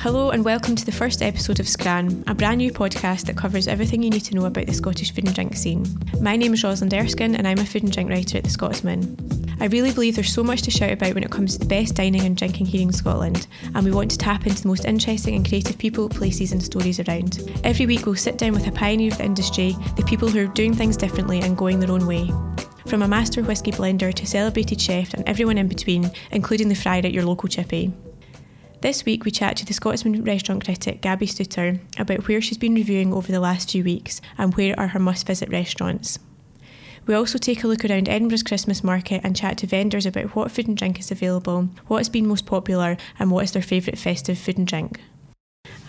Hello and welcome to the first episode of Scran, a brand new podcast that covers everything you need to know about the Scottish food and drink scene. My name is Rosalind Erskine and I'm a food and drink writer at The Scotsman. I really believe there's so much to shout about when it comes to the best dining and drinking here in Scotland, and we want to tap into the most interesting and creative people, places, and stories around. Every week, we'll sit down with a pioneer of the industry, the people who are doing things differently and going their own way. From a master whisky blender to celebrated chef and everyone in between, including the fryer at your local chippy. This week, we chat to the Scotsman restaurant critic Gabby Soutar about where she's been reviewing over the last few weeks and where are her must visit restaurants. We also take a look around Edinburgh's Christmas market and chat to vendors about what food and drink is available, what has been most popular, and what is their favourite festive food and drink.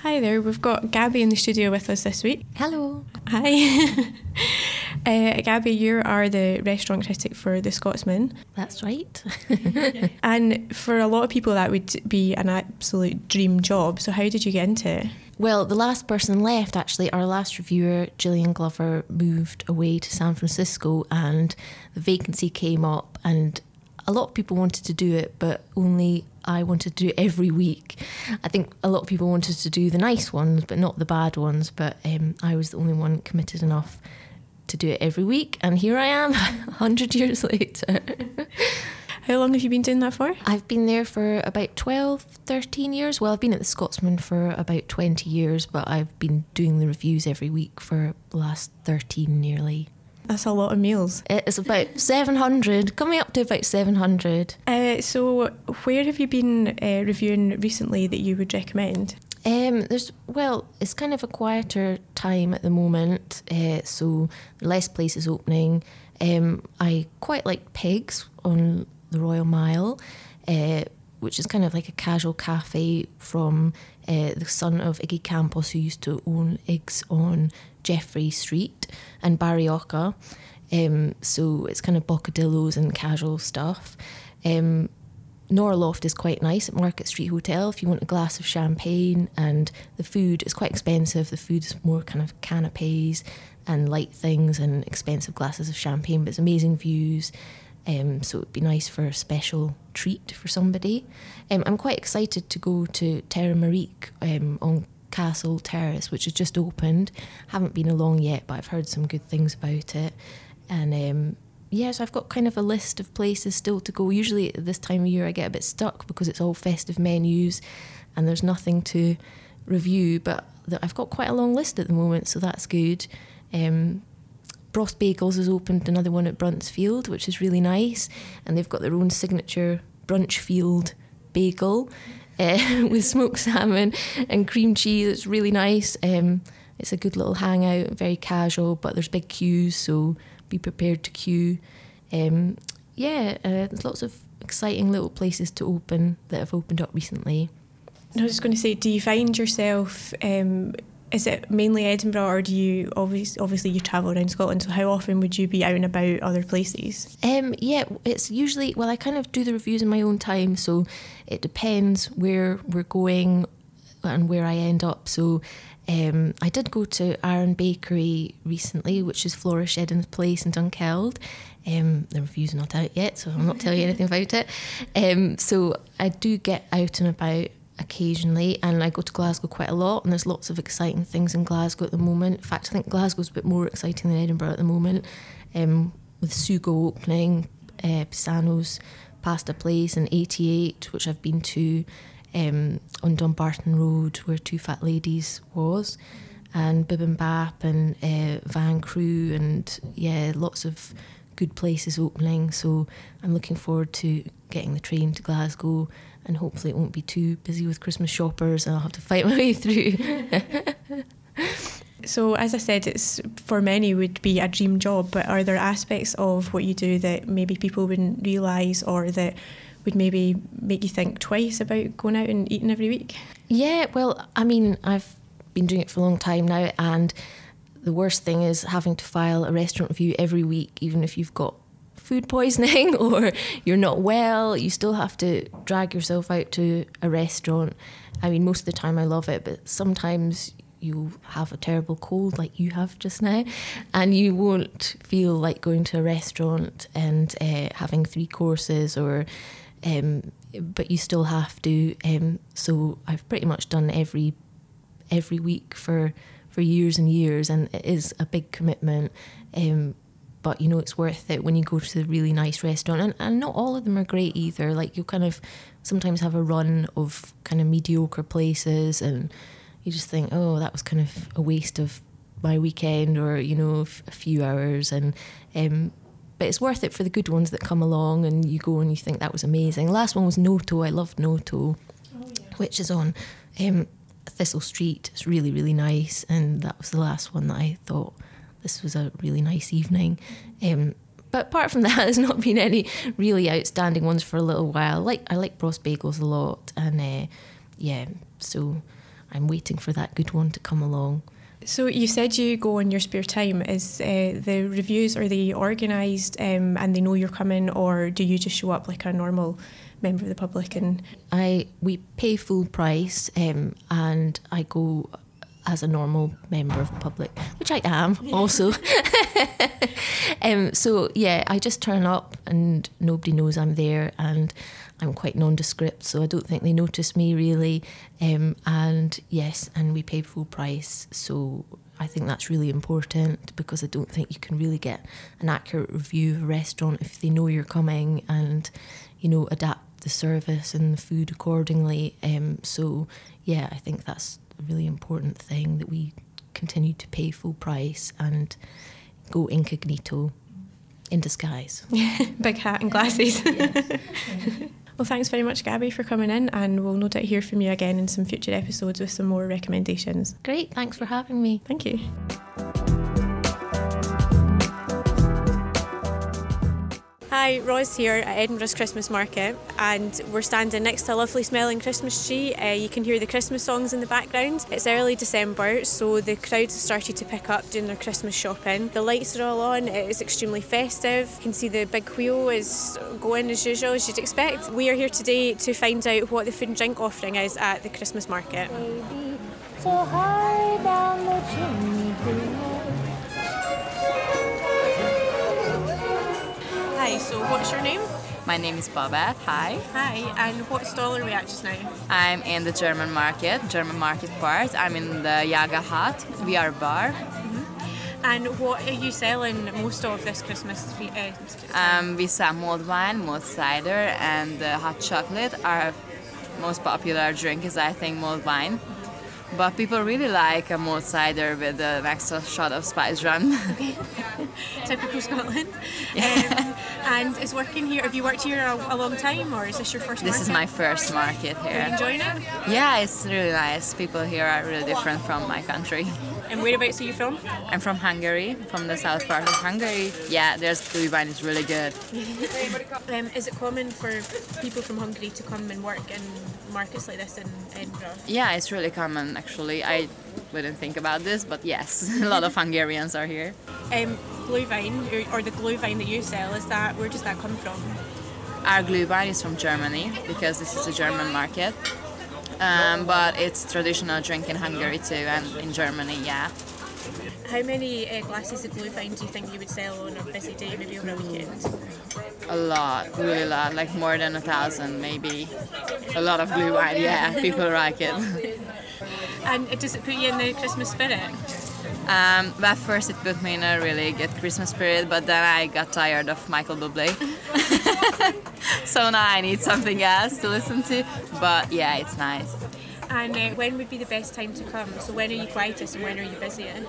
Hi there, we've got Gabby in the studio with us this week. Hello. Hi. uh, Gabby, you are the restaurant critic for The Scotsman. That's right. and for a lot of people, that would be an absolute dream job. So, how did you get into it? Well, the last person left, actually, our last reviewer, Gillian Glover, moved away to San Francisco and the vacancy came up, and a lot of people wanted to do it, but only I wanted to do it every week. I think a lot of people wanted to do the nice ones, but not the bad ones. But um, I was the only one committed enough to do it every week, and here I am, 100 years later. How long have you been doing that for? I've been there for about 12, 13 years. Well, I've been at the Scotsman for about 20 years, but I've been doing the reviews every week for the last 13 nearly. That's a lot of meals. It's about 700, coming up to about 700. Uh, so, where have you been uh, reviewing recently that you would recommend? Um, there's well, it's kind of a quieter time at the moment, uh, so less places opening. Um, I quite like Pigs on the Royal Mile, uh, which is kind of like a casual cafe from uh, the son of Iggy Campos, who used to own Iggs on Jeffrey Street and Barioja. Um, so it's kind of bocadillos and casual stuff. Um, Norloft is quite nice at Market Street Hotel if you want a glass of champagne, and the food is quite expensive. The food is more kind of canapes and light things and expensive glasses of champagne, but it's amazing views. Um, so it'd be nice for a special treat for somebody. Um, I'm quite excited to go to Terra Marique um, on Castle Terrace, which has just opened. Haven't been along yet, but I've heard some good things about it. And um, yeah, so I've got kind of a list of places still to go. Usually at this time of year, I get a bit stuck because it's all festive menus and there's nothing to review. But I've got quite a long list at the moment, so that's good. Um, Bross Bagels has opened another one at Bruntsfield, which is really nice, and they've got their own signature Brunchfield bagel uh, with smoked salmon and cream cheese. It's really nice. Um, it's a good little hangout, very casual, but there's big queues, so be prepared to queue. Um, yeah, uh, there's lots of exciting little places to open that have opened up recently. I was just going to say, do you find yourself um, is it mainly Edinburgh, or do you obviously obviously you travel around Scotland? So how often would you be out and about other places? Um, yeah, it's usually well, I kind of do the reviews in my own time, so it depends where we're going and where I end up. So. Um, I did go to Aran Bakery recently, which is Flora Shedden's place in Dunkeld. Um, the review's not out yet, so I'm not telling you anything about it. Um, so I do get out and about occasionally, and I go to Glasgow quite a lot, and there's lots of exciting things in Glasgow at the moment. In fact, I think Glasgow's a bit more exciting than Edinburgh at the moment, um, with Sugo opening, uh, Paesano's pasta place, and 88, which I've been to um, on Dumbarton Road, where Two Fat Ladies was, and Bibimbap and uh, Van Crew, and yeah, lots of good places opening. So I'm looking forward to getting the train to Glasgow and hopefully it won't be too busy with Christmas shoppers and I'll have to fight my way through. So, as I said, it's for many would be a dream job, but are there aspects of what you do that maybe people wouldn't realise or that would maybe make you think twice about going out and eating every week? Yeah, well, I mean, I've been doing it for a long time now, and the worst thing is having to file a restaurant review every week, even if you've got food poisoning or you're not well, you still have to drag yourself out to a restaurant. I mean, most of the time I love it, but sometimes you have a terrible cold like you have just now, and you won't feel like going to a restaurant and uh, having three courses or. Um, but you still have to. Um, so I've pretty much done every every week for for years and years, and it is a big commitment. Um, but you know it's worth it when you go to the really nice restaurant, and, and not all of them are great either. Like you kind of sometimes have a run of kind of mediocre places, and you just think, oh, that was kind of a waste of my weekend, or you know, a few hours, and um, but it's worth it for the good ones that come along, and you go and you think that was amazing. Last one was Noto. I loved Noto, oh, yeah. which is on um, Thistle Street. It's really really nice, and that was the last one that I thought this was a really nice evening. Um, but apart from that, there's not been any really outstanding ones for a little while. Like I like Bross Bagels a lot, and uh, yeah, so I'm waiting for that good one to come along. So you said you go in your spare time. Is uh, the reviews are they organised um, and they know you're coming, or do you just show up like a normal member of the public? And I we pay full price, um, and I go as a normal member of the public, which I am also. um, so yeah, I just turn up and nobody knows I'm there, and I'm quite nondescript, so I don't think they notice me really. Um, and yes, and we pay full price, so I think that's really important because I don't think you can really get an accurate review of a restaurant if they know you're coming and you know adapt the service and the food accordingly. Um, so yeah, I think that's a really important thing that we continue to pay full price and go incognito in disguise. Big hat and glasses. well, thanks very much, Gabby, for coming in, and we'll no doubt hear from you again in some future episodes with some more recommendations. Great, thanks for having me. Thank you. Hi, Roz here at Edinburgh's Christmas Market, and we're standing next to a lovely smelling Christmas tree. Uh, you can hear the Christmas songs in the background. It's early December, so the crowds have started to pick up doing their Christmas shopping. The lights are all on, it is extremely festive. You can see the big wheel is going as usual, as you'd expect. We are here today to find out what the food and drink offering is at the Christmas market. Baby, so Hi, so what's your name? My name is Babette. Hi. Hi, and what stall are we at just now? I'm in the German market, German market part. I'm in the Yaga Hut. We are bar. Mm-hmm. And what are you selling most of this Christmas? Uh, um, we sell mulled wine, mulled cider, and uh, hot chocolate. Our most popular drink is, I think, mulled wine. But people really like a mulled cider with an extra shot of spice rum. Typical Scotland. Um, and is working here, have you worked here a, a, long time or is this your first This market? is my first market here. Are you enjoying it? Yeah, it's really nice. People here are really different from my country. And whereabouts are you from? I'm from Hungary, from the south part of Hungary. Yeah, there's blue wine is really good. um, is it common for people from Hungary to come and work in markets like this in Edinburgh? Yeah, it's really common actually. I wouldn't think about this, but yes, a lot of Hungarians are here. Um, glühwein, or the glühwein that you sell, is that where does that come from? Our glühwein is from Germany because this is a German market. Um, but it's traditional drink in Hungary too, and in Germany, yeah. How many uh, glasses of glühwein do you think you would sell on a busy day, maybe over a weekend? A lot, really a lot, like more than a thousand, maybe. A lot of glühwein, yeah. People like it. and does it put you in the Christmas spirit? Um, at first, it put me in a really good Christmas spirit, but then I got tired of Michael Bublé. so now I need something else to listen to. But yeah, it's nice. And uh, when would be the best time to come? So when are you quietest and when are you busiest?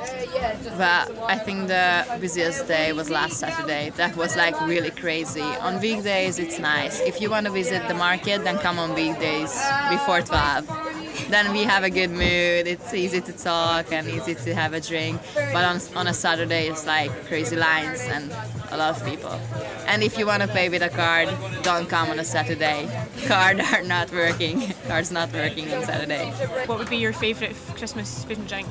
Well, I think the busiest day was last Saturday. That was like really crazy. On weekdays, it's nice. If you want to visit the market, then come on weekdays before 12 then we have a good mood. It's easy to talk and easy to have a drink. But on, on a Saturday, it's like crazy lines and a lot of people. And if you want to pay with a card, don't come on a Saturday. Cards are not working. Cards not working on Saturday. What would be your favourite Christmas food and drink?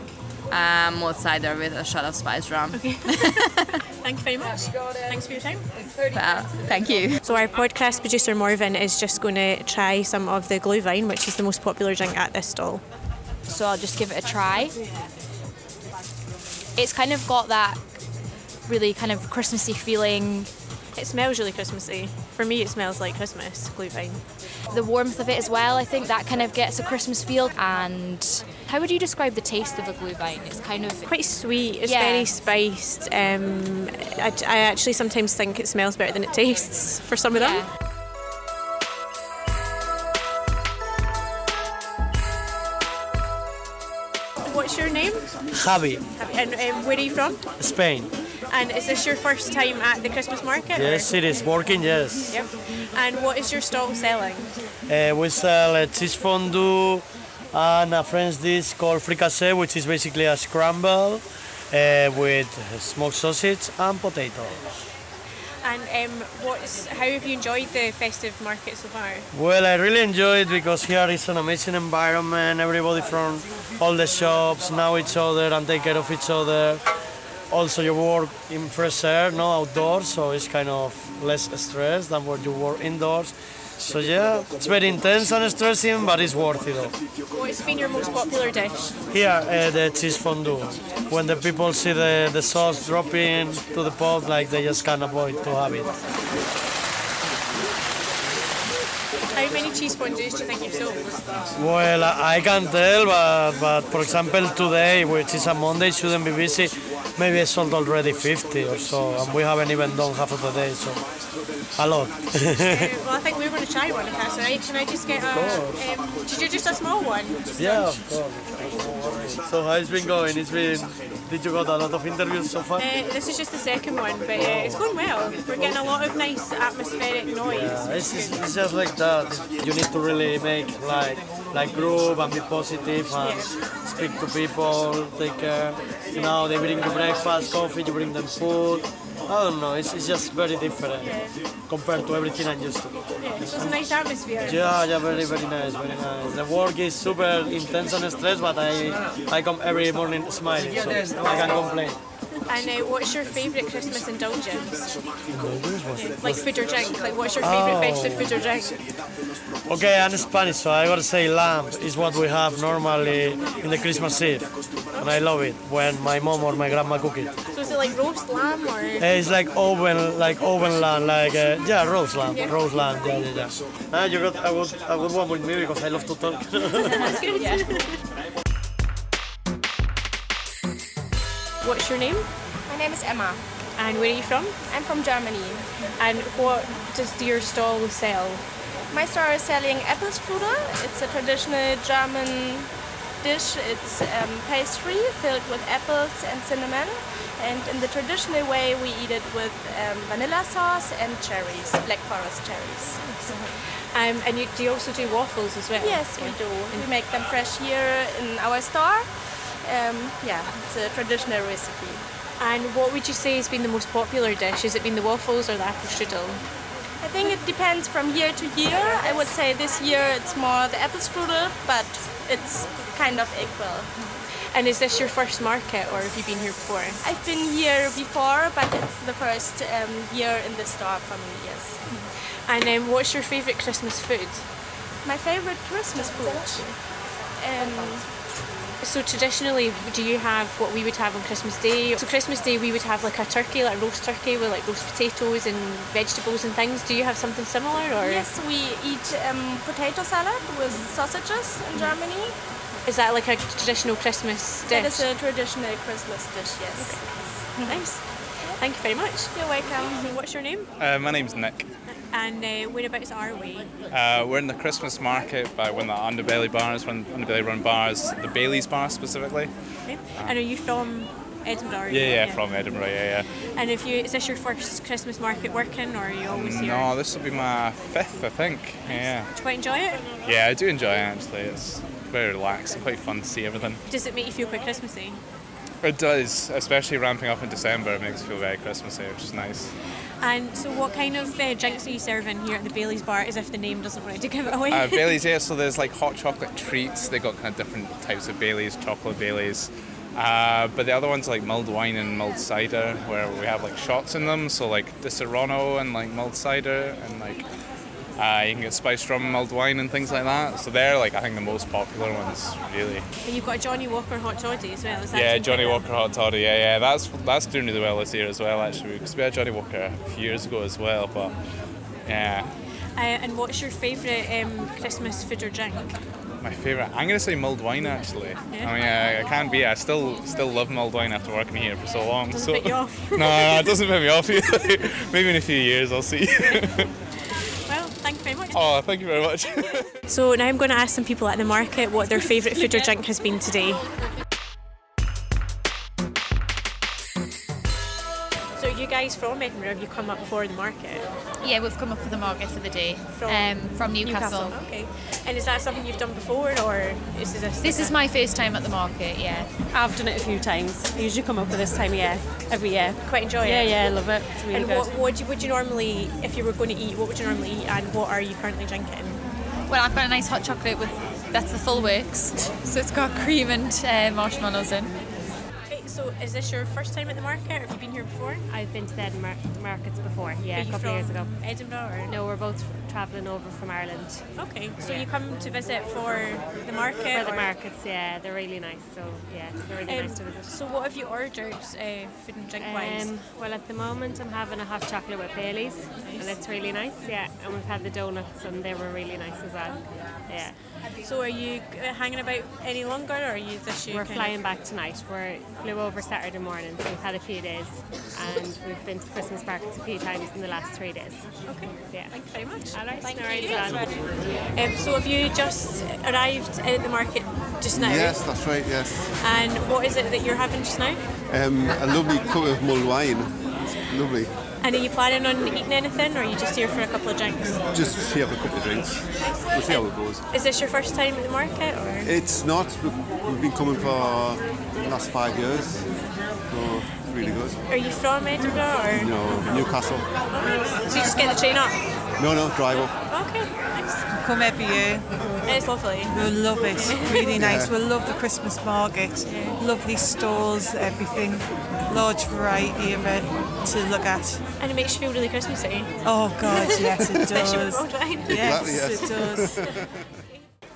Um, malt cider with a shot of spice rum. Okay. Thank you very much. Thanks for your time. Well, thank you. So our podcast producer Morven is just going to try some of the Glühwein, which is the most popular drink at this stall. So I'll just give it a try. It's kind of got that really kind of Christmassy feeling. It smells really Christmassy. For me, it smells like Christmas Glühwein. The warmth of it as well, I think that kind of gets a Christmas feel. And how would you describe the taste of a Glühwein? It's kind of Quite sweet. It's Yeah. very spiced. Um, I, I actually sometimes think it smells better than it tastes for some of them. yeah. What's your name? Javi, And um, where are you from? Spain. And is this your first time at the Christmas market? or- Yes, it is working. Yes, Yep. And what is your stall selling? uh, we sell uh, cheese fondue and a French dish called fricassee, which is basically a scramble uh, with smoked sausage and potatoes. And um, what's how have you enjoyed the festive market so far? Well, I really enjoy it because here is an amazing environment. Everybody from all the shops know each other and take care of each other. Also, you work in fresh air, no outdoors, so it's kind of less stress than when you work indoors. So yeah, it's very intense and stressing, but it's worth it. Though. What's been your most popular dish? Here, uh, the cheese fondue. When the people see the, the sauce dropping to the pot, like they just can't avoid to have it. How many cheese fondues do you think you've sold? Well, I I can't tell, but, but for example, today, which is a Monday, shouldn't be busy. Maybe I sold already 50 or so, and we haven't even done half of the day, so a lot. Uh, well, I think we're going to try one if that's all right. Can I just get a? Um, did you just a small one? yeah, of course. So how it's been going? It's been. Did you got a lot of interviews so far? Uh, this is just the second one, but uh, it's going well. We're getting a lot of nice atmospheric noise. Yeah, it's, it's, it's just like that. You need to really make like like group and be positive and speak to people, take care. You know, they bring you breakfast, coffee, you bring them food. I don't know, it's, it's just very different compared to everything I'm used to. Yeah, it's just a nice atmosphere. Yeah, yeah, very, very nice, very nice. The work is super intense and stressed, but I, I come every morning smiling, so I can't complain. And uh, what's your favourite Christmas indulgence? Like food or drink? Like what's your favourite Oh. festive food or drink? Okay, I'm Spanish, so I gotta say lamb is what we have normally in the Christmas Eve, and I love it when my mom or my grandma cook it. So is it like roast lamb or? Eh, It's like oven, like oven lamb, like uh, yeah, roast lamb, roast lamb, yeah, yeah, yeah. Ah, you got a good, a good one with me because I love to talk. That's good. What's your name? My name is Emma. And where are you from? I'm from Germany. And what does your stall sell? My store is selling Apfelstrudel. It's a traditional German dish. It's um, pastry filled with apples and cinnamon. And in the traditional way, we eat it with um, vanilla sauce and cherries, black forest cherries. Um, and you, do you also do waffles as well? Yes, we do. We make them fresh here in our store. Um, yeah, it's a traditional recipe. And what would you say has been the most popular dish? Has it been the waffles or the apple strudel? I think it depends from year to year. I would say this year it's more the apple strudel, but it's kind of equal. And is this your first market or have you been here before? I've been here before, but it's the first um, year in the store for me, yes. And um, what's your favourite Christmas food? My favorite Christmas food. Um, So traditionally, do you have what we would have on Christmas Day? So Christmas Day, we would have like a turkey, like a roast turkey with like roast potatoes and vegetables and things. Do you have something similar, or yes, we eat um, potato salad with sausages in Germany. is that like a traditional Christmas dish? That is a traditional Christmas dish, yes. nice. Thank you very much. You're welcome. So what's your name? Uh, my name's Nick. And uh, whereabouts are we? Uh, we're in the Christmas market by one of the Underbelly bars, one Underbelly run bars, the Bailey's bar specifically. Okay. And are you from Edinburgh? are you? Yeah, yeah, from Edinburgh, yeah, yeah. And if you is this your first Christmas market working, or are you always yeah. here? No, this will be my fifth, I think. Yeah. Do you quite enjoy it? Yeah, I do enjoy it actually. It's very relaxed and quite fun to see everything. Does it make you feel quite Christmassy? It does, especially ramping up in December. It makes it feel very Christmassy, which is nice. And so, what kind of uh, drinks are you serving here at the Bailey's Bar? As if the name doesn't want to give it away. Uh, Bailey's, yeah. So there's like hot chocolate treats. They got kind of different types of Bailey's, chocolate Bailey's. Uh, but the other ones like mulled wine and mulled cider, where we have like shots in them. So like the Serrano and like mulled cider, and like uh, you can get spiced rum, mulled wine, and things like that. So they're like I think the most popular ones, really. and you've got a Johnnie Walker hot toddy as well. Yeah, Johnnie Walker hot toddy. Yeah, yeah, that's that's doing really well this year as well. Actually, because we had Johnnie Walker a few years ago as well. But yeah, Uh, and what's your favourite um, Christmas food or drink? my favourite. I'm gonna say mulled wine actually. Yeah. I mean, I, I can't be. I still still love mulled wine after working here for so long. Doesn't so put you off. no, no, it doesn't put me off either. Maybe in a few years I'll see. Well, thank you very much. Oh, thank you very much. So now I'm going to ask some people at the market what their favourite food or drink has been today. So you guys from Edinburgh? Have you come up for the market? Yeah, we've come up for the market for the day From, um, from Newcastle. Okay. And is that something you've done before, or is this? This is my first time at the market. Yeah, I've done it a few times. I usually come up for this time of year, every year. quite enjoy Yeah, it. yeah, yeah, I love it. It's really and good. what, what would you would you normally, if you were going to eat, what would you normally eat, and what are you currently drinking? well, I've got a nice hot chocolate with that's the full works. So it's got cream and uh, marshmallows in. So is this your first time at the market, or have you been here before? I've been to the Edinburgh markets before, yeah, a couple of years ago. Edinburgh, or No, we're both travelling over from Ireland Okay, so Yeah. you come to visit for the market? for the markets. Yeah, they're really nice. So yeah, they're really Um, nice to visit. so what have you ordered, uh, food and drink wise? Um, well, at the moment, I'm having a hot chocolate with Bailey's, and it's really nice. Yeah, and we've had the donuts, and they were really nice as well. Yeah, so are you uh, hanging about any longer, or are you this we're flying of- back tonight. We're flew over Saturday morning, so we've had a few days, and we've been to Christmas markets a few times in the last three days. Okay, Yeah. thank you very much. All right, Thank no you. worries, Yes, Anne. right. Um, so have you just arrived at the market just now? Yes, that's right, yes. And what is it that you're having just now? Um, a lovely cup of mulled wine. It's lovely. And are you planning on eating anything, or are you just here for a couple of drinks? Just here for a couple of drinks. We'll see how it goes. Is this your first time at the market, or? It's not. we- We've been coming for the last five years. So really good. Are you from Edinburgh, or? No, Newcastle. So you just get the train up? No, no, drive up. Okay, nice. Come every year. It's lovely. We'll love it. Really nice. We'll love the Christmas market. Lovely stalls, everything. Large variety of it to look at. And it makes you feel really Christmassy. Oh God, yes, it Especially with does. mulled wine. Yes, it does.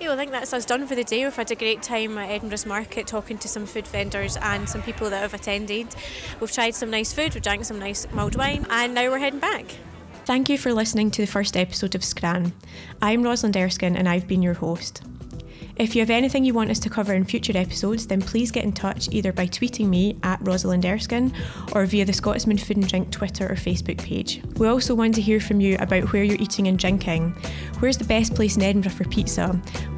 Well, I think that's us done for the day. We've had a great time at Edinburgh's Market talking to some food vendors and some people that have attended. We've tried some nice food, we've drank some nice mulled wine, and now we're heading back. Thank you for listening to the first episode of Scran. I'm Rosalind Erskine and I've been your host. If you have anything you want us to cover in future episodes, then please get in touch either by tweeting me at Rosalind Erskine or via the Scotsman Food and Drink Twitter or Facebook page. We also want to hear from you about where you're eating and drinking. Where's the best place in Edinburgh for pizza?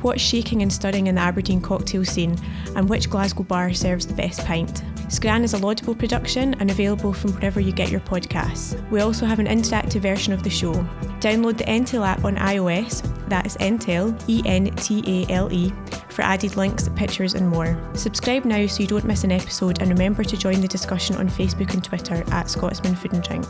What's shaking and stirring in the Aberdeen cocktail scene? And which Glasgow bar serves the best pint? Scran is a laudable production and available from wherever you get your podcasts. We also have an interactive version of the show. Download the Entale app on iOS, that is Entale, E N T A L E, for added links, pictures, and more. Subscribe now so you don't miss an episode, and remember to join the discussion on Facebook and Twitter at Scotsman Food and Drink.